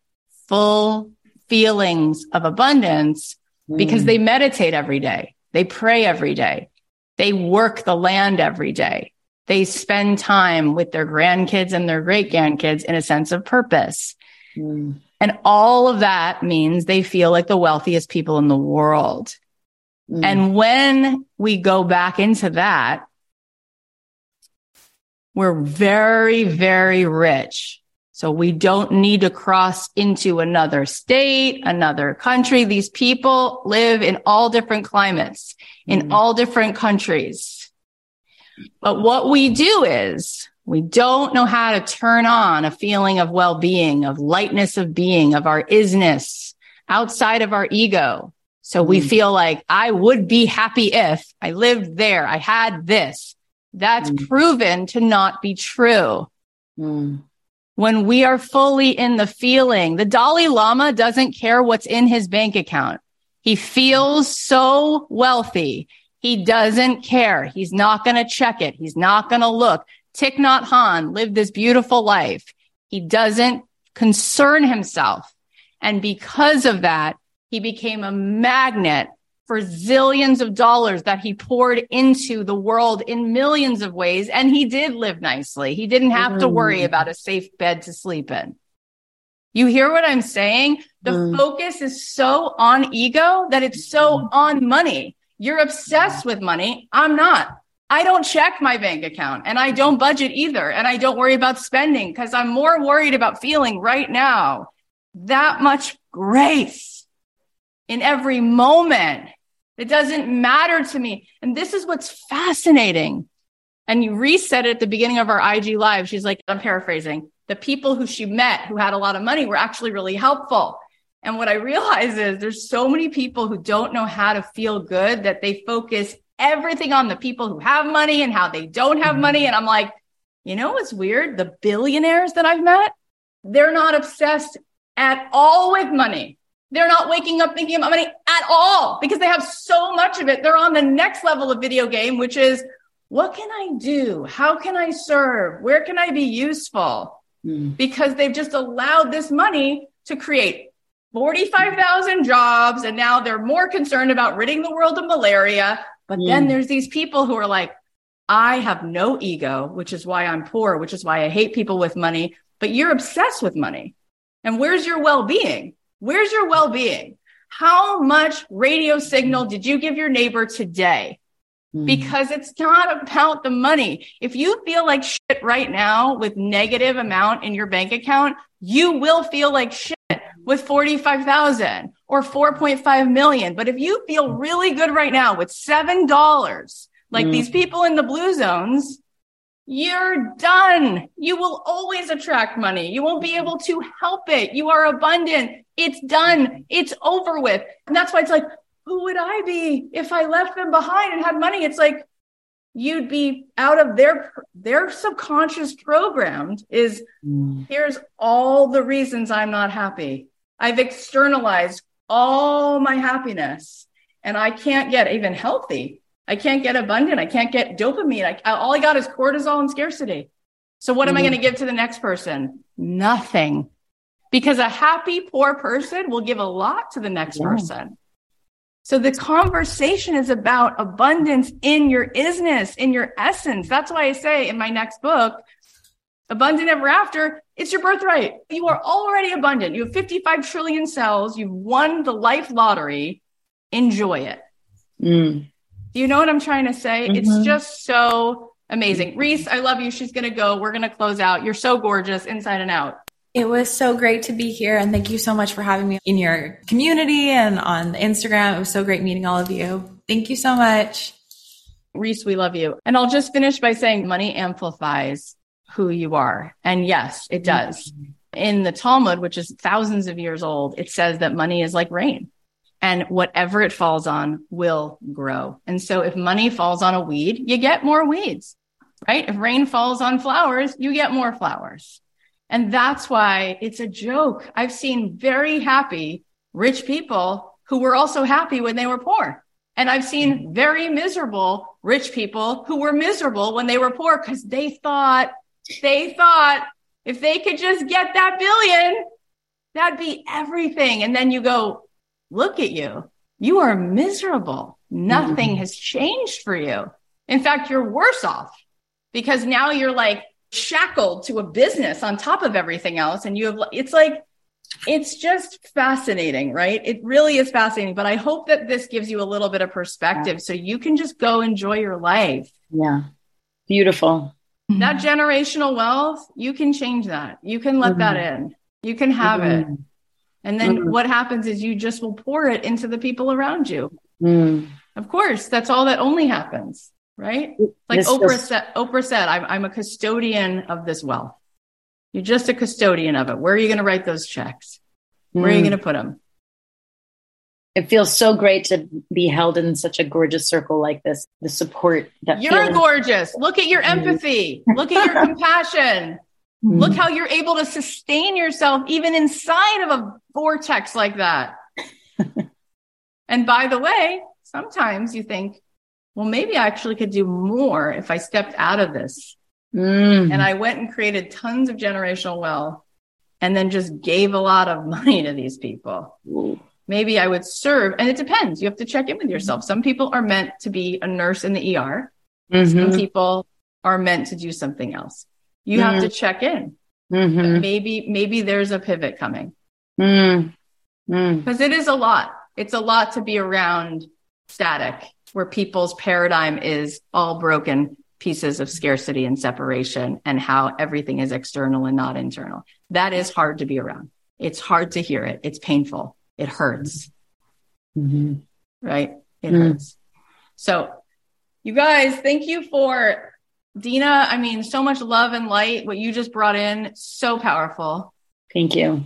full feelings of abundance mm. because they meditate every day. They pray every day. They work the land every day. They spend time with their grandkids and their great grandkids in a sense of purpose. Mm. And all of that means they feel like the wealthiest people in the world. Mm. And when we go back into that, we're very, very rich. So we don't need to cross into another state, another country. These people live in all different climates, in mm. all different countries. But what we do is we don't know how to turn on a feeling of well-being, of lightness of being, of our isness outside of our ego. So we mm. feel like I would be happy if I lived there. I had this. That's mm. proven to not be true. Mm. When we are fully in the feeling, the Dalai Lama doesn't care what's in his bank account. He feels so wealthy. He doesn't care. He's not going to check it. He's not going to look. Thich Nhat Hanh lived this beautiful life. He doesn't concern himself. And because of that, he became a magnet for zillions of dollars that he poured into the world in millions of ways. And he did live nicely. He didn't have mm. to worry mm. about a safe bed to sleep in. You hear what I'm saying? The Mm. focus is so on ego that it's so on money. You're obsessed with money. I'm not. I don't check my bank account and I don't budget either. And I don't worry about spending because I'm more worried about feeling right now that much grace in every moment. It doesn't matter to me. And this is what's fascinating. And you reset it at the beginning of our IG live. She's like, I'm paraphrasing. The people who she met who had a lot of money were actually really helpful. And what I realize is there's so many people who don't know how to feel good that they focus everything on the people who have money and how they don't have money. And I'm like, you know what's weird? The billionaires that I've met, they're not obsessed at all with money. They're not waking up thinking about money at all because they have so much of it. They're on the next level of video game, which is what can I do? How can I serve? Where can I be useful? Mm. Because they've just allowed this money to create 45,000 jobs. And now they're more concerned about ridding the world of malaria. But then there's these people who are like, I have no ego, which is why I'm poor, which is why I hate people with money, but you're obsessed with money. And where's your well being? Where's your well being? How much radio signal did you give your neighbor today? Mm. Because it's not about the money. If you feel like shit right now with negative amount in your bank account, you will feel like shit with 45,000 or 4.5 million. But if you feel really good right now with $7, like Mm. these people in the blue zones, you're done. You will always attract money. You won't be able to help it. You are abundant. It's done. It's over with. And that's why it's like, who would I be if I left them behind and had money? It's like, you'd be out of their, their subconscious programmed is Mm. here's all the reasons I'm not happy. I've externalized all my happiness and I can't get even healthy. I can't get abundant. I can't get dopamine. I, all I got is cortisol and scarcity. So what am I Mhm. going to give to the next person? Nothing. Because a happy poor person will give a lot to the next Yeah. person. So the conversation is about abundance in your isness, in your essence. That's why I say in my next book, Abundant Ever After, it's your birthright. You are already abundant. You have 55 trillion cells. You've won the life lottery. Enjoy it. Mm. Do you know what I'm trying to say? It's Mhm. just so amazing. Reese, I love you. She's going to go. We're going to close out. You're so gorgeous inside and out. It was so great to be here and thank you so much for having me in your community and on Instagram. It was so great meeting all of you. Thank you so much. Reese, we love you. And I'll just finish by saying money amplifies who you are. And yes, it mm-hmm. does. In the Talmud, which is thousands of years old, it says that money is like rain and whatever it falls on will grow. And so if money falls on a weed, you get more weeds, right? If rain falls on flowers, you get more flowers. And that's why it's a joke. I've seen very happy rich people who were also happy when they were poor. And I've seen mm-hmm. very miserable rich people who were miserable when they were poor because they thought, they thought if they could just get that billion, that'd be everything. And then you go, look at you. You are miserable. Nothing mm-hmm. has changed for you. In fact, you're worse off because now you're like shackled to a business on top of everything else. And you have, it's like, it's just fascinating, right? It really is fascinating. But I hope that this gives you a little bit of perspective so you can just go enjoy your life. Yeah. Beautiful. That generational wealth, you can change that. You can let that in. You can have it. Mhm. And then Mhm. what happens is you just will pour it into the people around you. Mm. Of course, that's all that only happens, right? Like This Oprah just- said, Oprah said, I'm, I'm a custodian of this wealth. You're just a custodian of it. Where are you going to write those checks? Where are you Mm. going to put them? It feels so great to be held in such a gorgeous circle like this. The support that You're feeling- gorgeous. Look at your empathy. Look at your compassion. Mm. Look how you're able to sustain yourself even inside of a vortex like that. and by the way, sometimes you think, well, maybe I actually could do more if I stepped out of this. Mm. And I went and created tons of generational wealth and then just gave a lot of money to these people. Ooh. Maybe I would serve. And it depends. You have to check in with yourself. Some people are meant to be a nurse in the ER. Some Mhm. people are meant to do something else. You have Mhm. to check in. Mm-hmm. Maybe, maybe there's a pivot coming. Mm. Because mm. it is a lot. It's a lot to be around static where people's paradigm is all broken pieces of scarcity and separation and how everything is external and not internal. That is hard to be around. It's hard to hear it. It's painful. It hurts. Mm-hmm. Right? It mm. hurts. So, you guys, thank you for Dina. I mean, so much love and light. What you just brought in, so powerful. Thank you.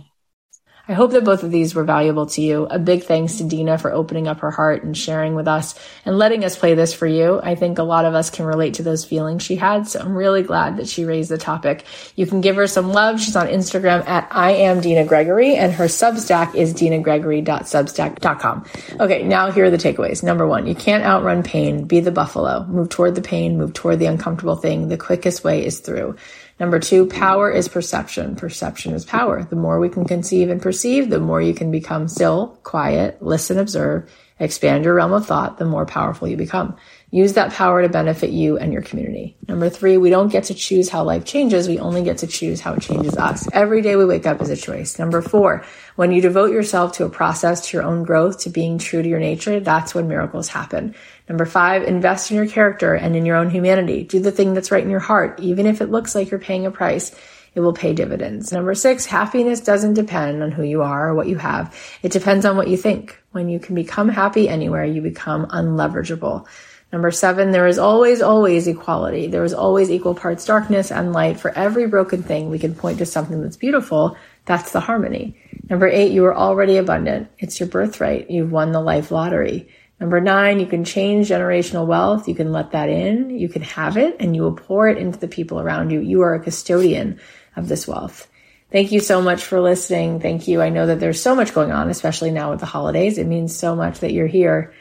I hope that both of these were valuable to you. A big thanks to Dina for opening up her heart and sharing with us and letting us play this for you. I think a lot of us can relate to those feelings she had. So I'm really glad that she raised the topic. You can give her some love. She's on Instagram at I am Dina Gregory and her Substack is dinagregory.substack.com. Okay. Now here are the takeaways. Number one, you can't outrun pain. Be the buffalo. Move toward the pain. Move toward the uncomfortable thing. The quickest way is through. Number two, power is perception. Perception is power. The more we can conceive and perceive, the more you can become still, quiet, listen, observe, expand your realm of thought, the more powerful you become. Use that power to benefit you and your community. Number three, we don't get to choose how life changes. We only get to choose how it changes us. Every day we wake up is a choice. Number four, when you devote yourself to a process, to your own growth, to being true to your nature, that's when miracles happen. Number five, invest in your character and in your own humanity. Do the thing that's right in your heart, even if it looks like you're paying a price. It will pay dividends. Number six, happiness doesn't depend on who you are or what you have. It depends on what you think. When you can become happy anywhere, you become unleverageable. Number seven, there is always, always equality. There is always equal parts darkness and light. For every broken thing, we can point to something that's beautiful. That's the harmony. Number eight, you are already abundant. It's your birthright. You've won the life lottery. Number nine, you can change generational wealth. You can let that in. You can have it and you will pour it into the people around you. You are a custodian of this wealth. Thank you so much for listening. Thank you. I know that there's so much going on, especially now with the holidays. It means so much that you're here.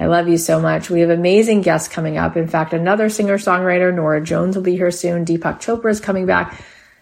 I love you so much. We have amazing guests coming up. In fact, another singer songwriter, Norah Jones, will be here soon. Deepak Chopra is coming back.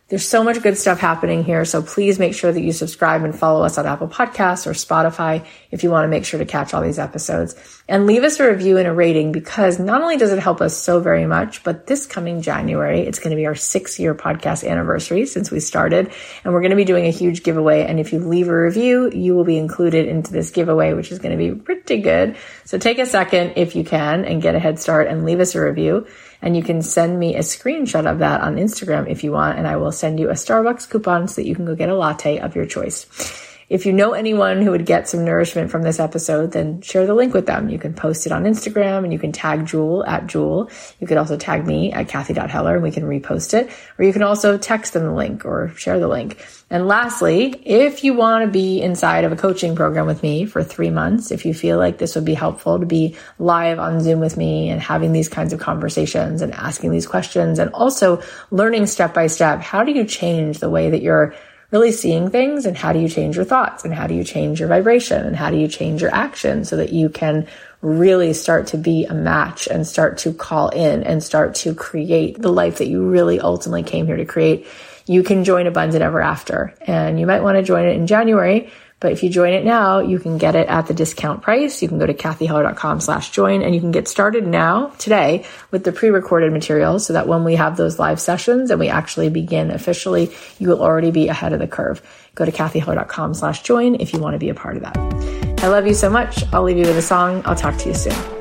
There's so much good stuff happening here. So please make sure that you subscribe and follow us on Apple Podcasts or Spotify if you want to make sure to catch all these episodes. And leave us a review and a rating because not only does it help us so very much, but this coming January, it's going to be our six year podcast anniversary since we started. And we're going to be doing a huge giveaway. And if you leave a review, you will be included into this giveaway, which is going to be pretty good. So take a second if you can and get a head start and leave us a review. And you can send me a screenshot of that on Instagram if you want, and I will send you a Starbucks coupon so that you can go get a latte of your choice. If you know anyone who would get some nourishment from this episode, then share the link with them. You can post it on Instagram and you can tag Jewel at Jewel. You could also tag me at Cathy.Heller and we can repost it. Or you can also text them the link or share the link. And lastly, if you want to be inside of a coaching program with me for three months, if you feel like this would be helpful to be live on Zoom with me and having these kinds of conversations and asking these questions and also learning step by step, how do you change the way that you're really seeing things and how do you change your thoughts and how do you change your vibration and how do you change your action so that you can really start to be a match and start to call in and start to create the life that you really ultimately came here to create. You can join Abundant Ever After and you might want to join it in January but if you join it now, you can get it at the discount price. You can go to cathyheller.com slash join and you can get started now today with the pre-recorded materials so that when we have those live sessions and we actually begin officially, you will already be ahead of the curve. Go to cathyheller.com slash join if you want to be a part of that. I love you so much. I'll leave you with a song. I'll talk to you soon.